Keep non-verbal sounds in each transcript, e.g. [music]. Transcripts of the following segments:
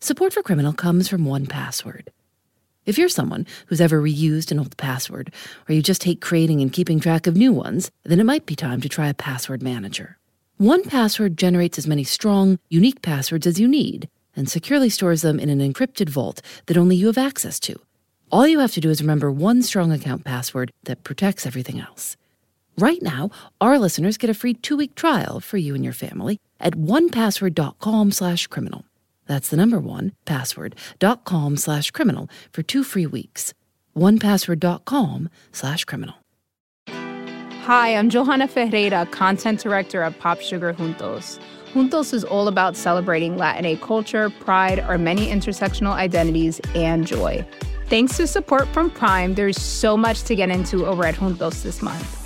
Support for Criminal comes from 1Password. If you're someone who's ever reused an old password, or you just hate creating and keeping track of new ones, then it might be time to try a password manager. 1Password generates as many strong, unique passwords as you need and securely stores them in an encrypted vault that only you have access to. All you have to do is remember one strong account password that protects everything else. Right now, our listeners get a free two-week trial for you and your family at onepassword.com slash criminal. That's the number one, password.com slash criminal for two free weeks. onepassword.com slash criminal. Hi, I'm Johanna Ferreira, content director at Pop Sugar Juntos. Juntos is all about celebrating Latin culture, pride, our many intersectional identities, and joy. Thanks to support from Prime, there's so much to get into over at Juntos this month.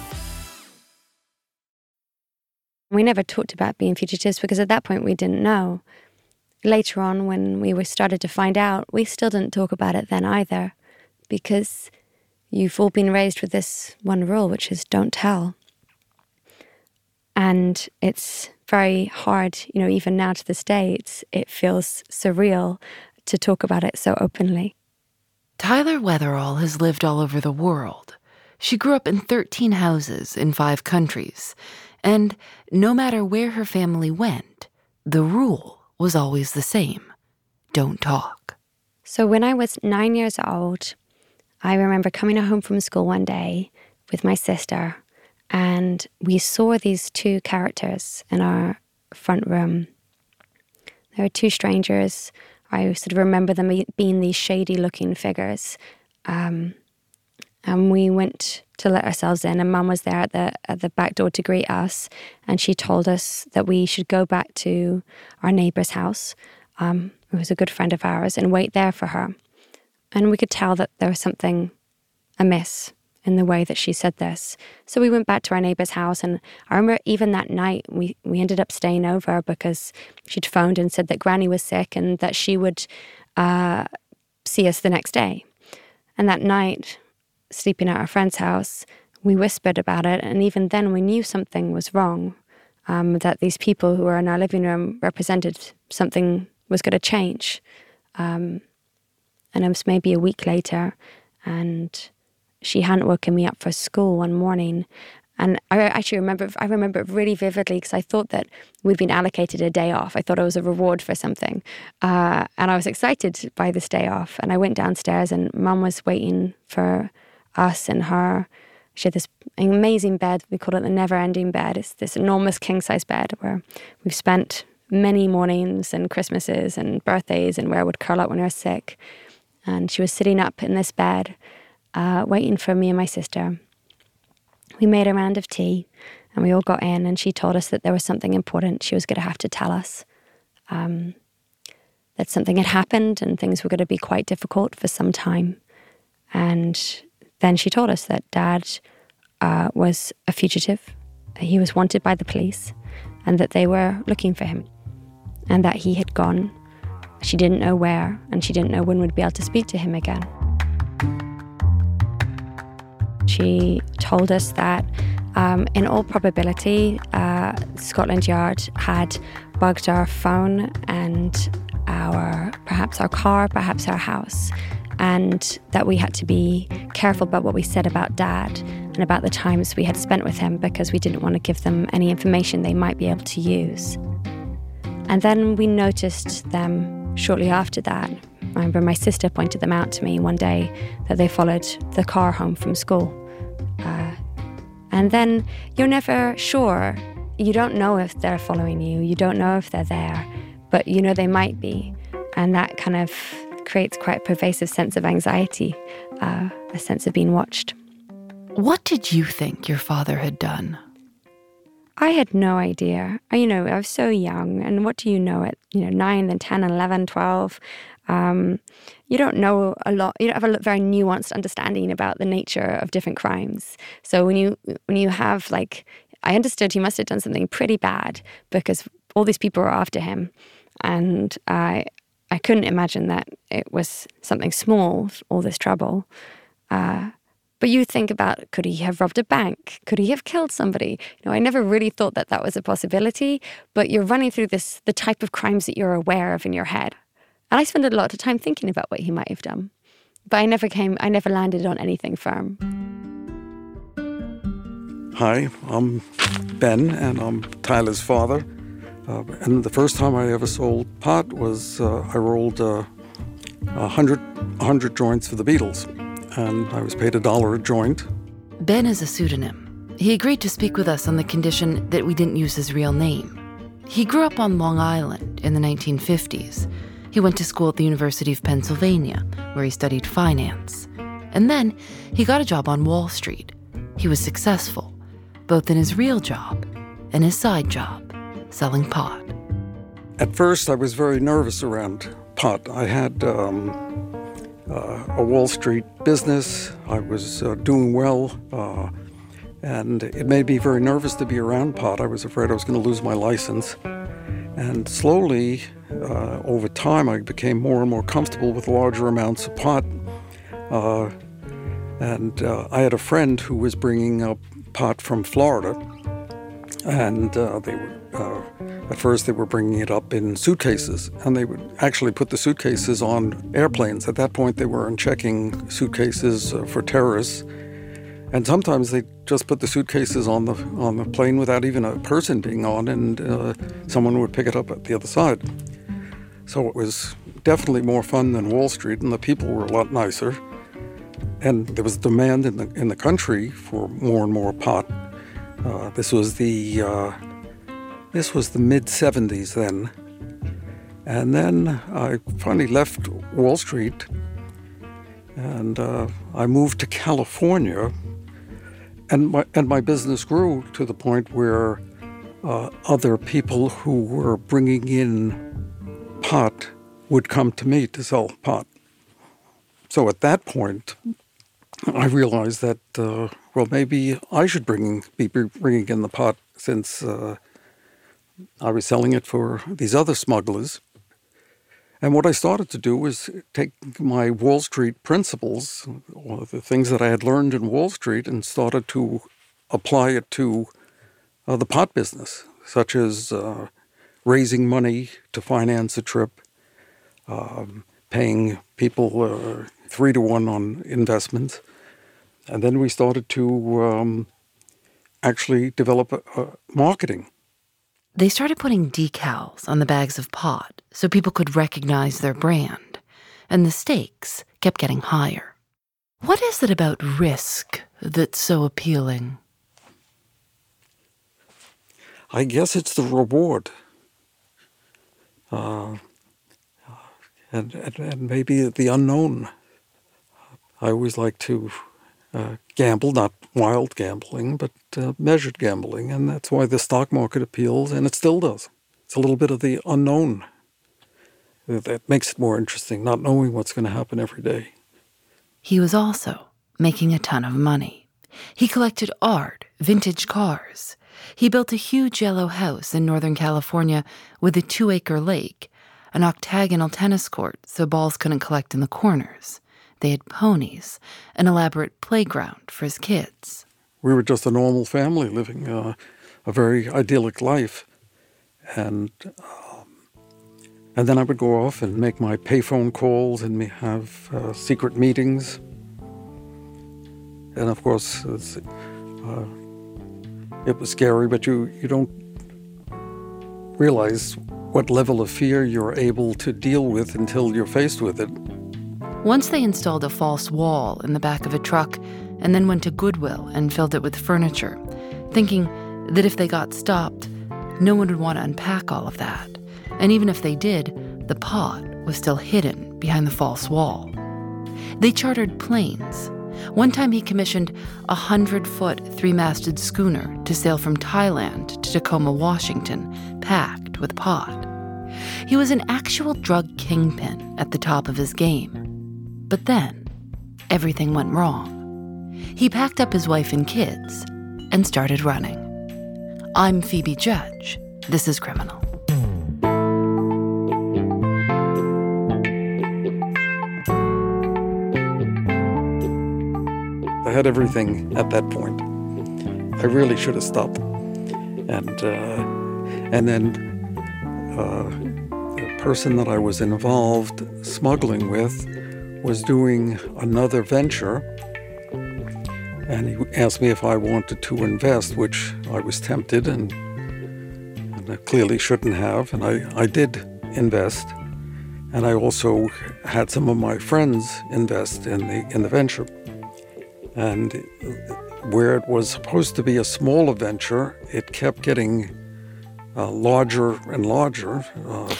We never talked about being fugitives because at that point we didn't know. Later on, when we were started to find out, we still didn't talk about it then either, because you've all been raised with this one rule, which is don't tell. And it's very hard, you know, even now to this day, it feels surreal to talk about it so openly. Tyler Wetherall has lived all over the world. She grew up in 13 houses in five countries and no matter where her family went, the rule was always the same don't talk. So when I was nine years old, I remember coming home from school one day with my sister, and we saw these two characters in our front room. There were two strangers. I sort of remember them being these shady looking figures. Um, and we went to let ourselves in and mum was there at the at the back door to greet us and she told us that we should go back to our neighbor's house. Um, who was a good friend of ours and wait there for her. And we could tell that there was something amiss in the way that she said this. So we went back to our neighbor's house and i remember even that night we, we ended up staying over because she'd phoned and said that granny was sick and that she would uh, see us the next day. And that night sleeping at our friend's house, we whispered about it. And even then, we knew something was wrong, um, that these people who were in our living room represented something was going to change. Um, and it was maybe a week later, and she hadn't woken me up for school one morning. And I actually remember, I remember it really vividly because I thought that we'd been allocated a day off. I thought it was a reward for something. Uh, and I was excited by this day off. And I went downstairs, and mum was waiting for us and her. She had this amazing bed. We call it the never ending bed. It's this enormous king size bed where we've spent many mornings and Christmases and birthdays and where I would curl up when I was sick. And she was sitting up in this bed, uh, waiting for me and my sister. We made a round of tea and we all got in, and she told us that there was something important she was going to have to tell us. Um, that something had happened and things were going to be quite difficult for some time. And then she told us that dad uh, was a fugitive, he was wanted by the police, and that they were looking for him, and that he had gone. She didn't know where, and she didn't know when we'd be able to speak to him again. She told us that, um, in all probability, uh, Scotland Yard had bugged our phone and our perhaps our car, perhaps our house, and that we had to be careful about what we said about dad and about the times we had spent with him because we didn't want to give them any information they might be able to use. And then we noticed them shortly after that. I remember my sister pointed them out to me one day that they followed the car home from school. Uh, and then you're never sure. You don't know if they're following you, you don't know if they're there, but you know they might be. And that kind of creates quite a pervasive sense of anxiety, uh, a sense of being watched. What did you think your father had done? I had no idea. You know, I was so young, and what do you know at, you know, 9 and 10 and 11, 12? um, you don't know a lot. You don't have a very nuanced understanding about the nature of different crimes. So when you when you have like, I understood he must have done something pretty bad because all these people were after him, and I I couldn't imagine that it was something small, all this trouble. Uh, but you think about could he have robbed a bank? Could he have killed somebody? You know, I never really thought that that was a possibility. But you're running through this the type of crimes that you're aware of in your head, and I spent a lot of time thinking about what he might have done. But I never came. I never landed on anything firm. Hi, I'm Ben, and I'm Tyler's father. Uh, and the first time I ever sold pot was uh, I rolled uh, 100, 100 joints for the Beatles and I was paid a dollar a joint. Ben is a pseudonym. He agreed to speak with us on the condition that we didn't use his real name. He grew up on Long Island in the 1950s. He went to school at the University of Pennsylvania, where he studied finance. And then he got a job on Wall Street. He was successful, both in his real job and his side job, selling pot. At first, I was very nervous around pot. I had um, uh, a Wall Street business. I was uh, doing well, uh, and it made me very nervous to be around pot. I was afraid I was going to lose my license. And slowly, uh, over time, I became more and more comfortable with larger amounts of pot. Uh, and uh, I had a friend who was bringing up pot from Florida, and they were at first, they were bringing it up in suitcases, and they would actually put the suitcases on airplanes. At that point, they weren't checking suitcases uh, for terrorists, and sometimes they just put the suitcases on the on the plane without even a person being on, and uh, someone would pick it up at the other side. So it was definitely more fun than Wall Street, and the people were a lot nicer. And there was demand in the in the country for more and more pot. Uh, this was the uh, this was the mid 70s then. And then I finally left Wall Street and uh, I moved to California. And my, and my business grew to the point where uh, other people who were bringing in pot would come to me to sell pot. So at that point, I realized that, uh, well, maybe I should bring, be bringing in the pot since uh, I was selling it for these other smugglers. And what I started to do was take my Wall Street principles, or the things that I had learned in Wall Street, and started to apply it to uh, the pot business, such as uh, raising money to finance a trip, um, paying people uh, three to one on investments. And then we started to um, actually develop a, a marketing they started putting decals on the bags of pot so people could recognize their brand, and the stakes kept getting higher. What is it about risk that's so appealing? I guess it's the reward. Uh, and, and, and maybe the unknown. I always like to uh, gamble, not wild gambling, but uh, measured gambling. And that's why the stock market appeals, and it still does. It's a little bit of the unknown that makes it more interesting, not knowing what's going to happen every day. He was also making a ton of money. He collected art, vintage cars. He built a huge yellow house in Northern California with a two acre lake, an octagonal tennis court so balls couldn't collect in the corners. They had ponies, an elaborate playground for his kids. We were just a normal family living uh, a very idyllic life. And um, and then I would go off and make my payphone calls and we have uh, secret meetings. And of course, uh, it was scary, but you, you don't realize what level of fear you're able to deal with until you're faced with it. Once they installed a false wall in the back of a truck and then went to Goodwill and filled it with furniture, thinking that if they got stopped, no one would want to unpack all of that. And even if they did, the pot was still hidden behind the false wall. They chartered planes. One time he commissioned a hundred foot three masted schooner to sail from Thailand to Tacoma, Washington, packed with pot. He was an actual drug kingpin at the top of his game. But then, everything went wrong. He packed up his wife and kids and started running. I'm Phoebe Judge. This is Criminal. I had everything at that point. I really should have stopped. And uh, and then uh, the person that I was involved smuggling with was doing another venture, and he asked me if I wanted to invest, which I was tempted and, and I clearly shouldn't have, and I, I did invest. And I also had some of my friends invest in the in the venture. And where it was supposed to be a smaller venture, it kept getting uh, larger and larger. Uh,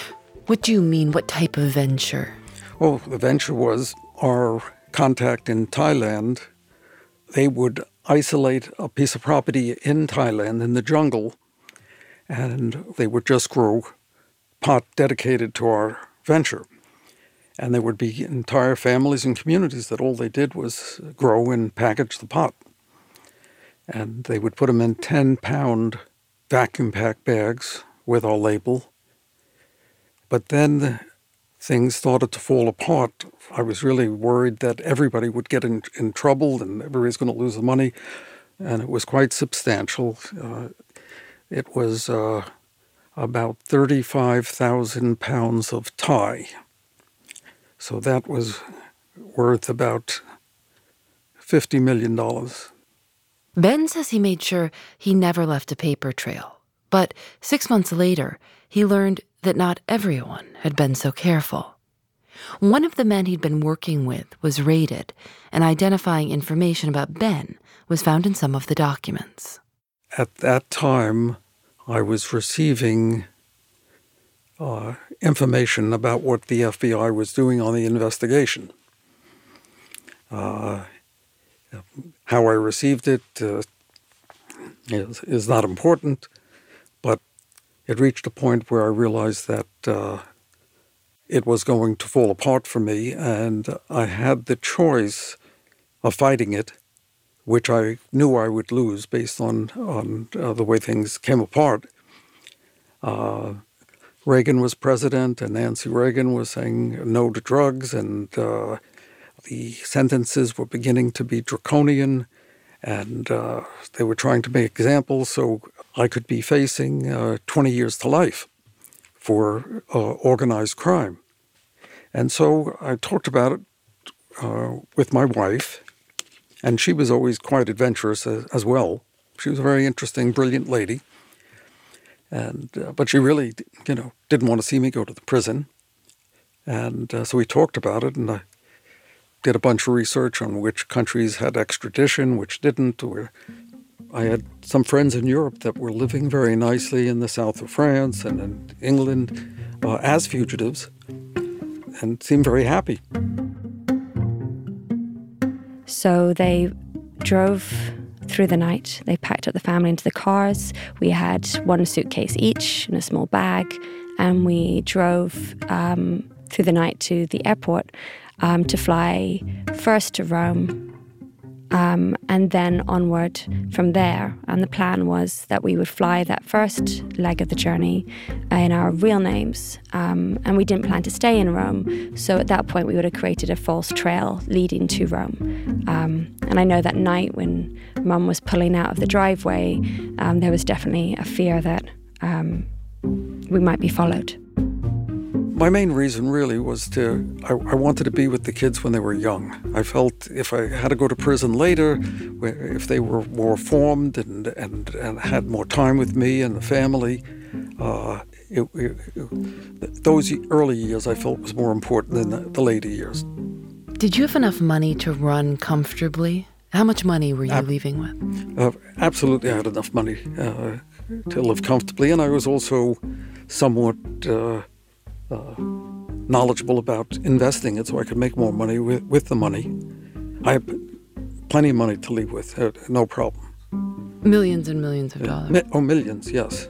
what do you mean? What type of venture? Well, the venture was our contact in Thailand. They would isolate a piece of property in Thailand in the jungle, and they would just grow pot dedicated to our venture. And there would be entire families and communities that all they did was grow and package the pot. And they would put them in 10 pound vacuum pack bags with our label. But then things started to fall apart. I was really worried that everybody would get in, in trouble and everybody's going to lose the money. And it was quite substantial. Uh, it was uh, about 35,000 pounds of Thai so that was worth about $50 million. Ben says he made sure he never left a paper trail. But six months later, he learned that not everyone had been so careful. One of the men he'd been working with was raided, and identifying information about Ben was found in some of the documents. At that time, I was receiving uh, information about what the FBI was doing on the investigation. Uh, how I received it uh, is, is, not important, but it reached a point where I realized that uh, it was going to fall apart for me, and I had the choice of fighting it, which I knew I would lose based on on uh, the way things came apart. Uh, Reagan was president, and Nancy Reagan was saying no to drugs, and uh, the sentences were beginning to be draconian, and uh, they were trying to make examples. So I could be facing uh, 20 years to life for uh, organized crime. And so I talked about it uh, with my wife, and she was always quite adventurous as, as well. She was a very interesting, brilliant lady and uh, but she really, you know, didn't want to see me go to the prison, and uh, so we talked about it, and I did a bunch of research on which countries had extradition, which didn't. Or I had some friends in Europe that were living very nicely in the south of France and in England uh, as fugitives, and seemed very happy. So they drove through the night. They packed up the family into the cars. We had one suitcase each in a small bag, and we drove um, through the night to the airport um, to fly first to Rome um, and then onward from there. And the plan was that we would fly that first leg of the journey in our real names. Um, and we didn't plan to stay in Rome. So at that point, we would have created a false trail leading to Rome. Um, and I know that night when mum was pulling out of the driveway, um, there was definitely a fear that um, we might be followed my main reason really was to I, I, wanted to be with the kids when they were young. I felt if I had to go to prison later, if they were more formed and and, and had more time with me and the family, uh, it, it, it, those early years I felt was more important than the, the, later years. Did you have enough money to run comfortably? How much money were you Ab- leaving with? Uh, absolutely, I had enough money uh, to live comfortably, and I was also somewhat uh, uh, knowledgeable about investing it so I could make more money with, with the money. I have plenty of money to leave with, uh, no problem. Millions and millions of dollars. Mi- oh, millions, yes.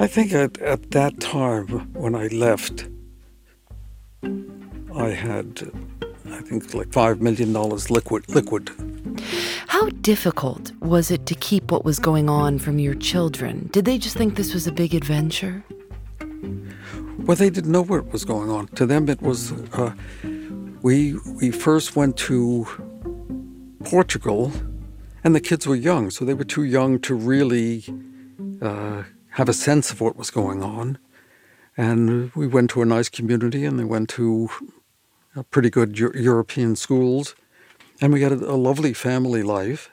I think at, at that time when I left, I had, I think, like $5 million liquid. liquid. How difficult was it to keep what was going on from your children? Did they just think this was a big adventure? Well, they didn't know what was going on. To them, it was. Uh, we we first went to Portugal, and the kids were young, so they were too young to really uh, have a sense of what was going on. And we went to a nice community, and they went to pretty good Euro- European schools, and we had a lovely family life.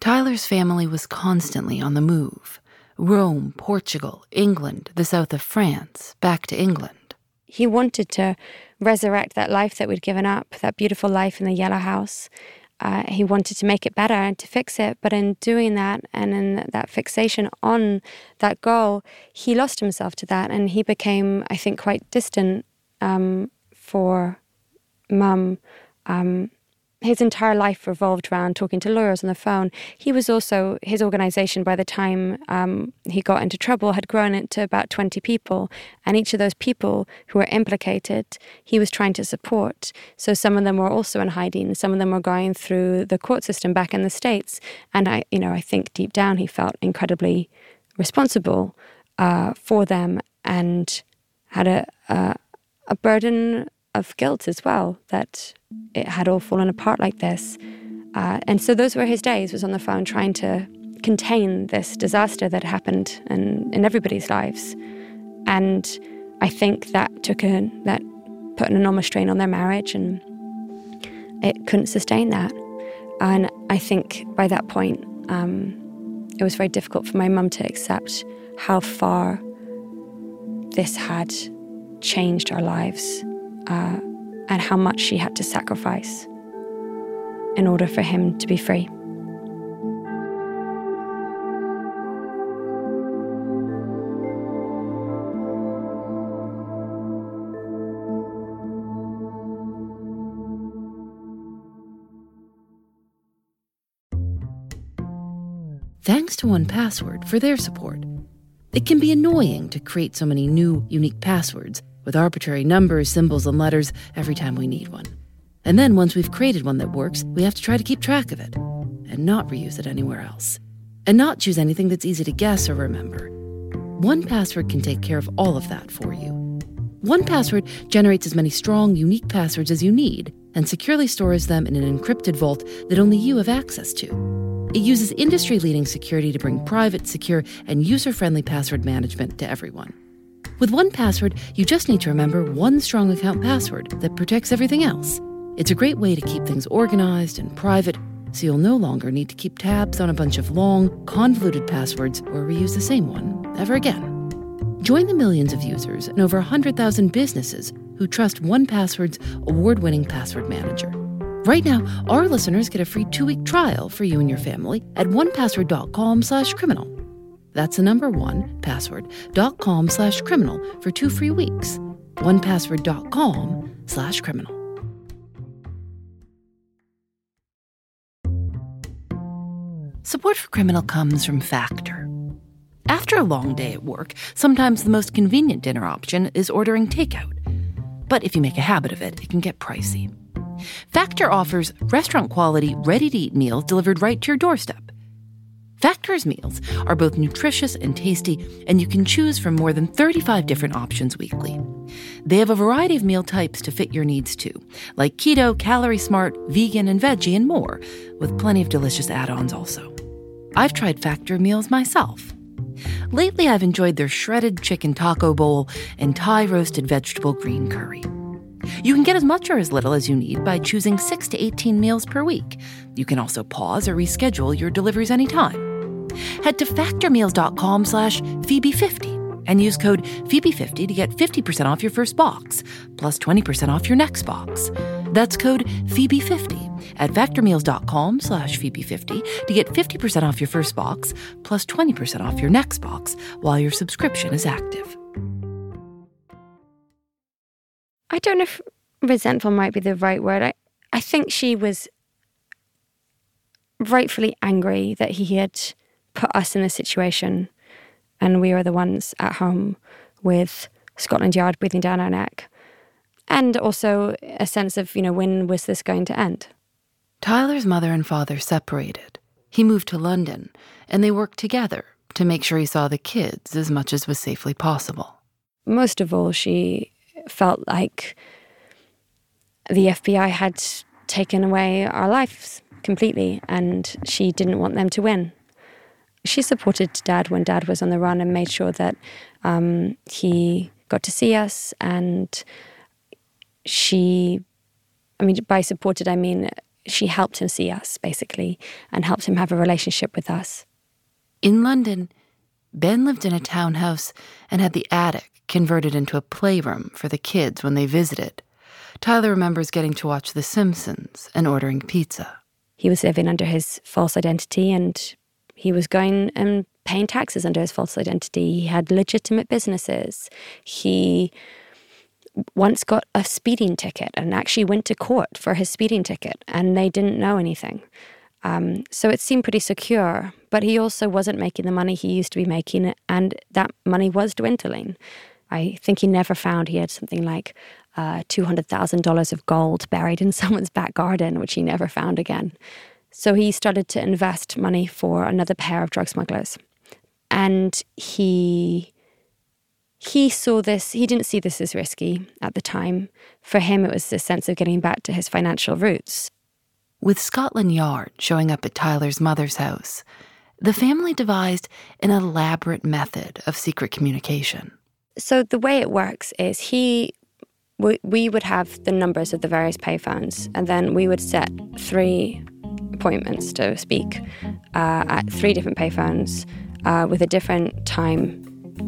Tyler's family was constantly on the move Rome, Portugal, England, the south of France, back to England. He wanted to resurrect that life that we'd given up, that beautiful life in the yellow house, uh, he wanted to make it better and to fix it. But in doing that and in that fixation on that goal, he lost himself to that and he became, I think, quite distant um, for mum. Um, his entire life revolved around talking to lawyers on the phone. He was also, his organization, by the time um, he got into trouble, had grown it to about 20 people. And each of those people who were implicated, he was trying to support. So some of them were also in hiding. Some of them were going through the court system back in the States. And I, you know, I think deep down he felt incredibly responsible uh, for them and had a, a, a burden of guilt as well that it had all fallen apart like this. Uh, and so those were his days, was on the phone trying to contain this disaster that happened in, in everybody's lives. And I think that took a, that put an enormous strain on their marriage and it couldn't sustain that. And I think by that point, um, it was very difficult for my mum to accept how far this had changed our lives uh, how much she had to sacrifice in order for him to be free. Thanks to 1Password for their support. It can be annoying to create so many new, unique passwords with arbitrary numbers, symbols, and letters every time we need one. And then once we've created one that works, we have to try to keep track of it and not reuse it anywhere else. And not choose anything that's easy to guess or remember. 1Password can take care of all of that for you. 1Password generates as many strong, unique passwords as you need and securely stores them in an encrypted vault that only you have access to. It uses industry leading security to bring private, secure, and user friendly password management to everyone. With 1Password, you just need to remember one strong account password that protects everything else. It's a great way to keep things organized and private, so you'll no longer need to keep tabs on a bunch of long, convoluted passwords or reuse the same one ever again. Join the millions of users and over 100,000 businesses who trust 1Password's award winning password manager. Right now, our listeners get a free two week trial for you and your family at onepassword.com slash criminal. That's the number one, password.com slash criminal for two free weeks. Onepassword.com slash criminal. Support for Criminal comes from Factor. After a long day at work, sometimes the most convenient dinner option is ordering takeout. But if you make a habit of it, it can get pricey. Factor offers restaurant quality, ready to eat meals delivered right to your doorstep. Factor's meals are both nutritious and tasty, and you can choose from more than 35 different options weekly. They have a variety of meal types to fit your needs too, like keto, calorie smart, vegan, and veggie, and more, with plenty of delicious add ons also. I've tried Factor meals myself. Lately, I've enjoyed their shredded chicken taco bowl and Thai roasted vegetable green curry. You can get as much or as little as you need by choosing 6 to 18 meals per week. You can also pause or reschedule your deliveries anytime. Head to factormeals.com slash Phoebe50 and use code Phoebe50 to get 50% off your first box, plus 20% off your next box. That's code Phoebe50 at factormeals.com slash Phoebe50 to get 50% off your first box, plus 20% off your next box while your subscription is active. I don't know if resentful might be the right word. I, I think she was rightfully angry that he had put us in this situation And we were the ones at home with Scotland Yard breathing down our neck. And also a sense of, you know, when was this going to end? Tyler's mother and father separated. He moved to London, and they worked together to make sure he saw the kids as much as was safely possible. Most of all, she felt like the FBI had taken away our lives completely, and she didn't want them to win. She supported Dad when Dad was on the run and made sure that um, he got to see us. And she, I mean, by supported, I mean she helped him see us, basically, and helped him have a relationship with us. In London, Ben lived in a townhouse and had the attic converted into a playroom for the kids when they visited. Tyler remembers getting to watch The Simpsons and ordering pizza. He was living under his false identity and he was going and paying taxes under his false identity. He had legitimate businesses. He once got a speeding ticket and actually went to court for his speeding ticket, and they didn't know anything. Um, so it seemed pretty secure, but he also wasn't making the money he used to be making, and that money was dwindling. I think he never found he had something like uh, $200,000 of gold buried in [laughs] someone's back garden, which he never found again. So he started to invest money for another pair of drug smugglers. And he he saw this, he didn't see this as risky at the time. For him, it was a sense of getting back to his financial roots. With Scotland Yard showing up at Tyler's mother's house, the family devised an elaborate method of secret communication. So the way it works is he we, we would have the numbers of the various payphones, and then we would set three appointments to speak uh, at three different payphones uh, with a different time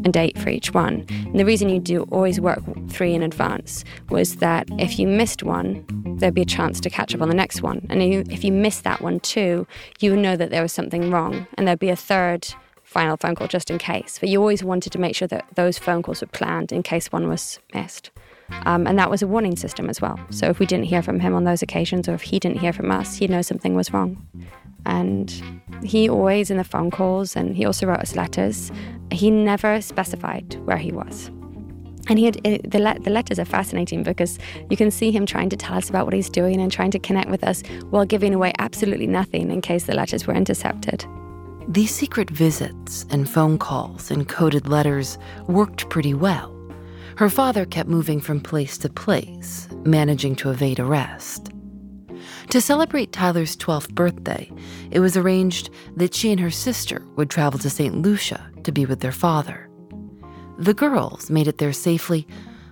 and date for each one. And the reason you do always work three in advance was that if you missed one, there'd be a chance to catch up on the next one. And if you missed that one too, you would know that there was something wrong, and there'd be a third final phone call just in case. But you always wanted to make sure that those phone calls were planned in case one was missed. Um, and that was a warning system as well. So if we didn't hear from him on those occasions, or if he didn't hear from us, he'd know something was wrong. And he always, in the phone calls, and he also wrote us letters, he never specified where he was. And he had the, le- the letters are fascinating because you can see him trying to tell us about what he's doing and trying to connect with us while giving away absolutely nothing in case the letters were intercepted. These secret visits and phone calls and coded letters worked pretty well. Her father kept moving from place to place, managing to evade arrest. To celebrate Tyler's 12th birthday, it was arranged that she and her sister would travel to St. Lucia to be with their father. The girls made it there safely,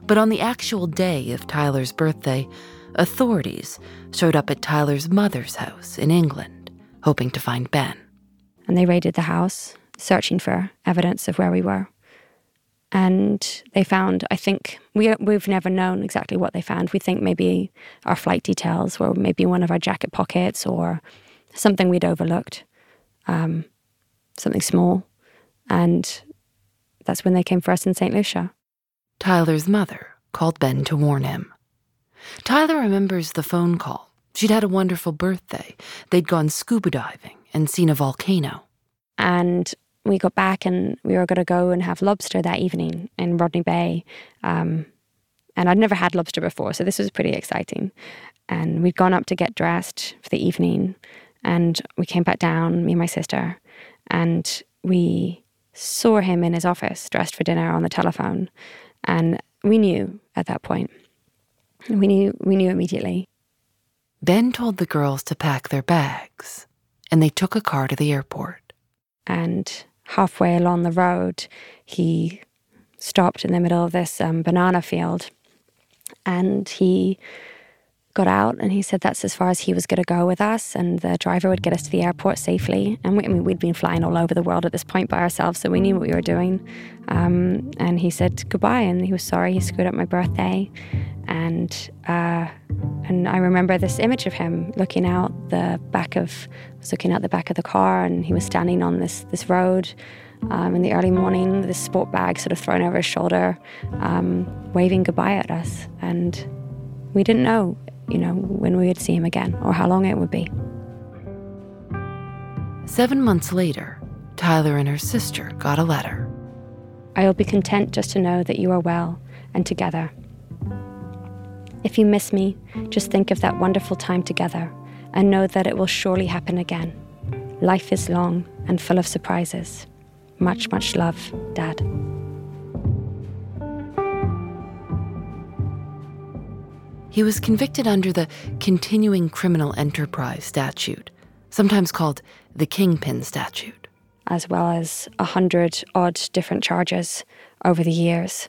but on the actual day of Tyler's birthday, authorities showed up at Tyler's mother's house in England, hoping to find Ben. And they raided the house, searching for evidence of where we were and they found i think we, we've never known exactly what they found. We think maybe our flight details or maybe one of our jacket pockets or something we'd overlooked um, something small. And that's when they came for us in st lucia. Tyler's mother called ben to warn him. Tyler remembers the phone call. She'd had a wonderful birthday. They'd gone scuba diving and seen a volcano. And we got back and we were going to go and have lobster that evening in Rodney Bay. Um, and I'd never had lobster before, so this was pretty exciting. And we'd gone up to get dressed for the evening, and we came back down, me and my sister, and we saw him in his office dressed for dinner on the telephone. And we knew at that point. We knew we knew immediately. Ben told the girls to pack their bags, and they took a car to the airport. And halfway along the road, he stopped in the middle of this um, banana field and he got out and he said that's as far as he was going to go with us and the driver would get us to the airport safely. And we, I mean, we'd been flying all over the world at this point by ourselves so we knew what we were doing. Um, and he said goodbye and he was sorry he screwed up my birthday. And uh, and I remember this image of him looking out the back of was looking out the back of the car and he was standing on this this road um, in the early morning this sport bag sort of thrown over his shoulder um, waving goodbye at us. And we didn't know you know, when we would see him again or how long it would be. Seven months later, Tyler and her sister got a letter. I will be content just to know that you are well and together. If you miss me, just think of that wonderful time together and know that it will surely happen again. Life is long and full of surprises. Much, much love, Dad. He was convicted under the Continuing Criminal Enterprise Statute, sometimes called the Kingpin Statute. As well as a hundred odd different charges over the years.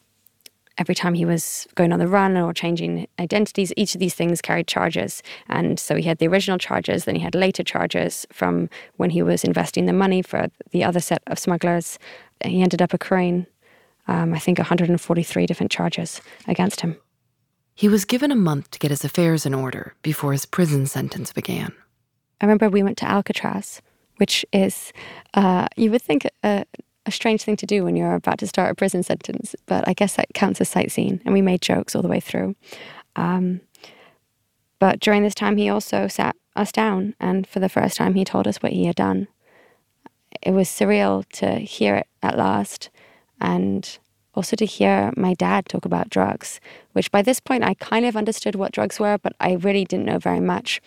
Every time he was going on the run or changing identities, each of these things carried charges. And so he had the original charges, then he had later charges from when he was investing the money for the other set of smugglers. He ended up accruing, um, I think, 143 different charges against him. He was given a month to get his affairs in order before his prison sentence began. I remember we went to Alcatraz, which is, uh, you would think, a, a, strange thing to do when you're about to start a prison sentence, but I guess that counts as sightseeing. And we made jokes all the way through. Um, but during this time, he also sat us down, and for the first time, he told us what he had done. It was surreal to hear it at last, and also to hear my dad talk about drugs, which by this point I kind of understood what drugs were, but I really didn't know very much.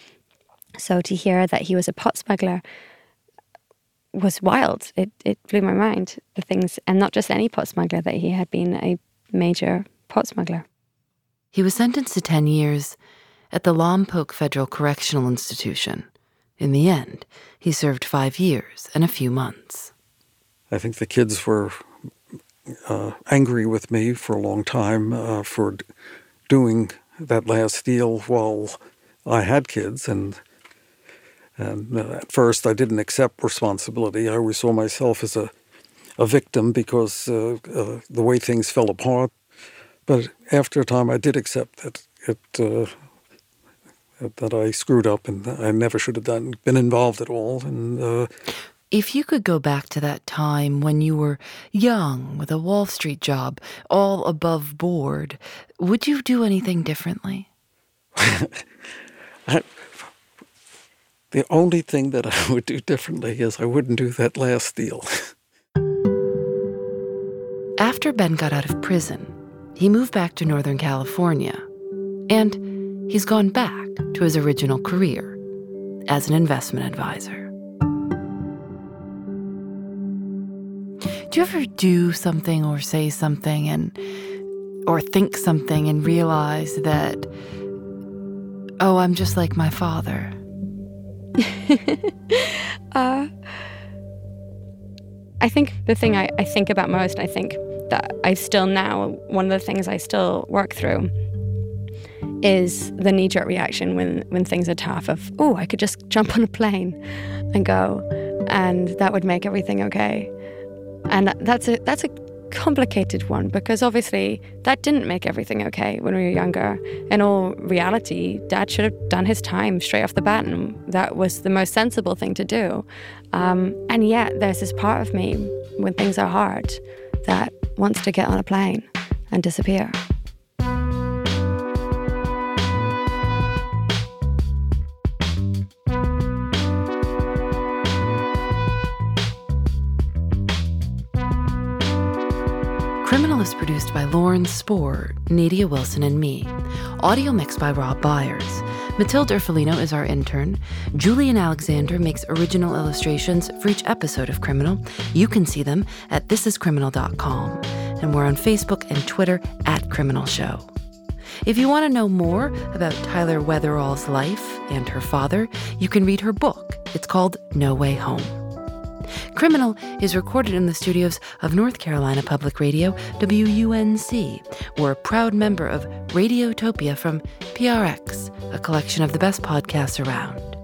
So to hear that he was a pot smuggler was wild. It it blew my mind. The things, and not just any pot smuggler, that he had been a major pot smuggler. He was sentenced to 10 years at the Lompoc Federal Correctional Institution. In the end, he served five years and a few months. I think the kids were uh, angry with me for a long time uh, for d- doing that last deal while I had kids, and and uh, at first I didn't accept responsibility. I always saw myself as a a victim because uh, uh, the way things fell apart. But after a time, I did accept that it uh, that I screwed up and I never should have done been involved at all, and if you could go back to that time when you were young with a Wall Street job, all above board, would you do anything differently? [laughs] I, the only thing that I would do differently is I wouldn't do that last deal. [laughs] After Ben got out of prison, he moved back to Northern California. And he's gone back to his original career as an investment advisor. Do you ever do something or say something and or think something and realize that oh, I'm just like my father? [laughs] uh, I think the thing I, I think about most, I think that I still now, one of the things I still work through is the knee jerk reaction when, when things are tough of, oh, I could just jump on a plane and go, and that would make everything okay. And that's a that's a complicated one because obviously that didn't make everything okay when we were younger. In all reality, Dad should have done his time straight off the bat, and that was the most sensible thing to do. Um, and yet, there's this part of me when things are hard that wants to get on a plane and disappear. Criminal is produced by Lauren Spohr, Nadia Wilson, and me. Audio mixed by Rob Byers. Matilde Urfolino is our intern. Julienne Alexander makes original illustrations for each episode of Criminal. You can see them at thisiscriminal.com. And we're on Facebook and Twitter at Criminal Show. If you want to know more about Tyler Wetherall's life and her father, you can read her book. It's called No Way Home. Criminal is recorded in the studios of North Carolina Public Radio, WUNC. We're a proud member of Radiotopia from PRX, a collection of the best podcasts around.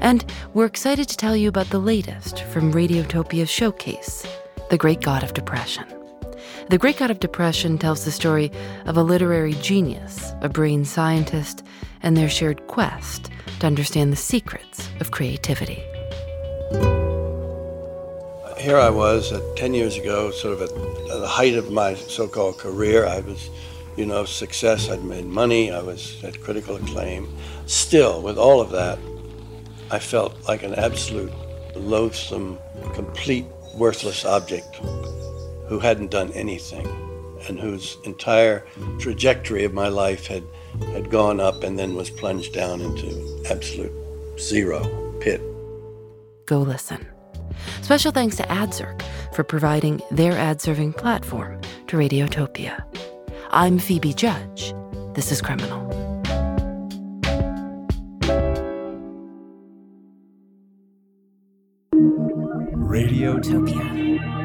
And we're excited to tell you about the latest from Radiotopia's showcase, The Great God of Depression. The Great God of Depression tells the story of a literary genius, a brain scientist, and their shared quest to understand the secrets of creativity here I was uh, 10 years ago, sort of at, the height of my so called career. I was, you know, success. I'd made money. I was at critical acclaim. Still, with all of that, I felt like an absolute loathsome, complete, worthless object who hadn't done anything and whose entire trajectory of my life had, had gone up and then was plunged down into absolute zero pit. Go listen. Special thanks to AdZerk for providing their ad serving platform to Radiotopia. I'm Phoebe Judge. This is Criminal. Radiotopia.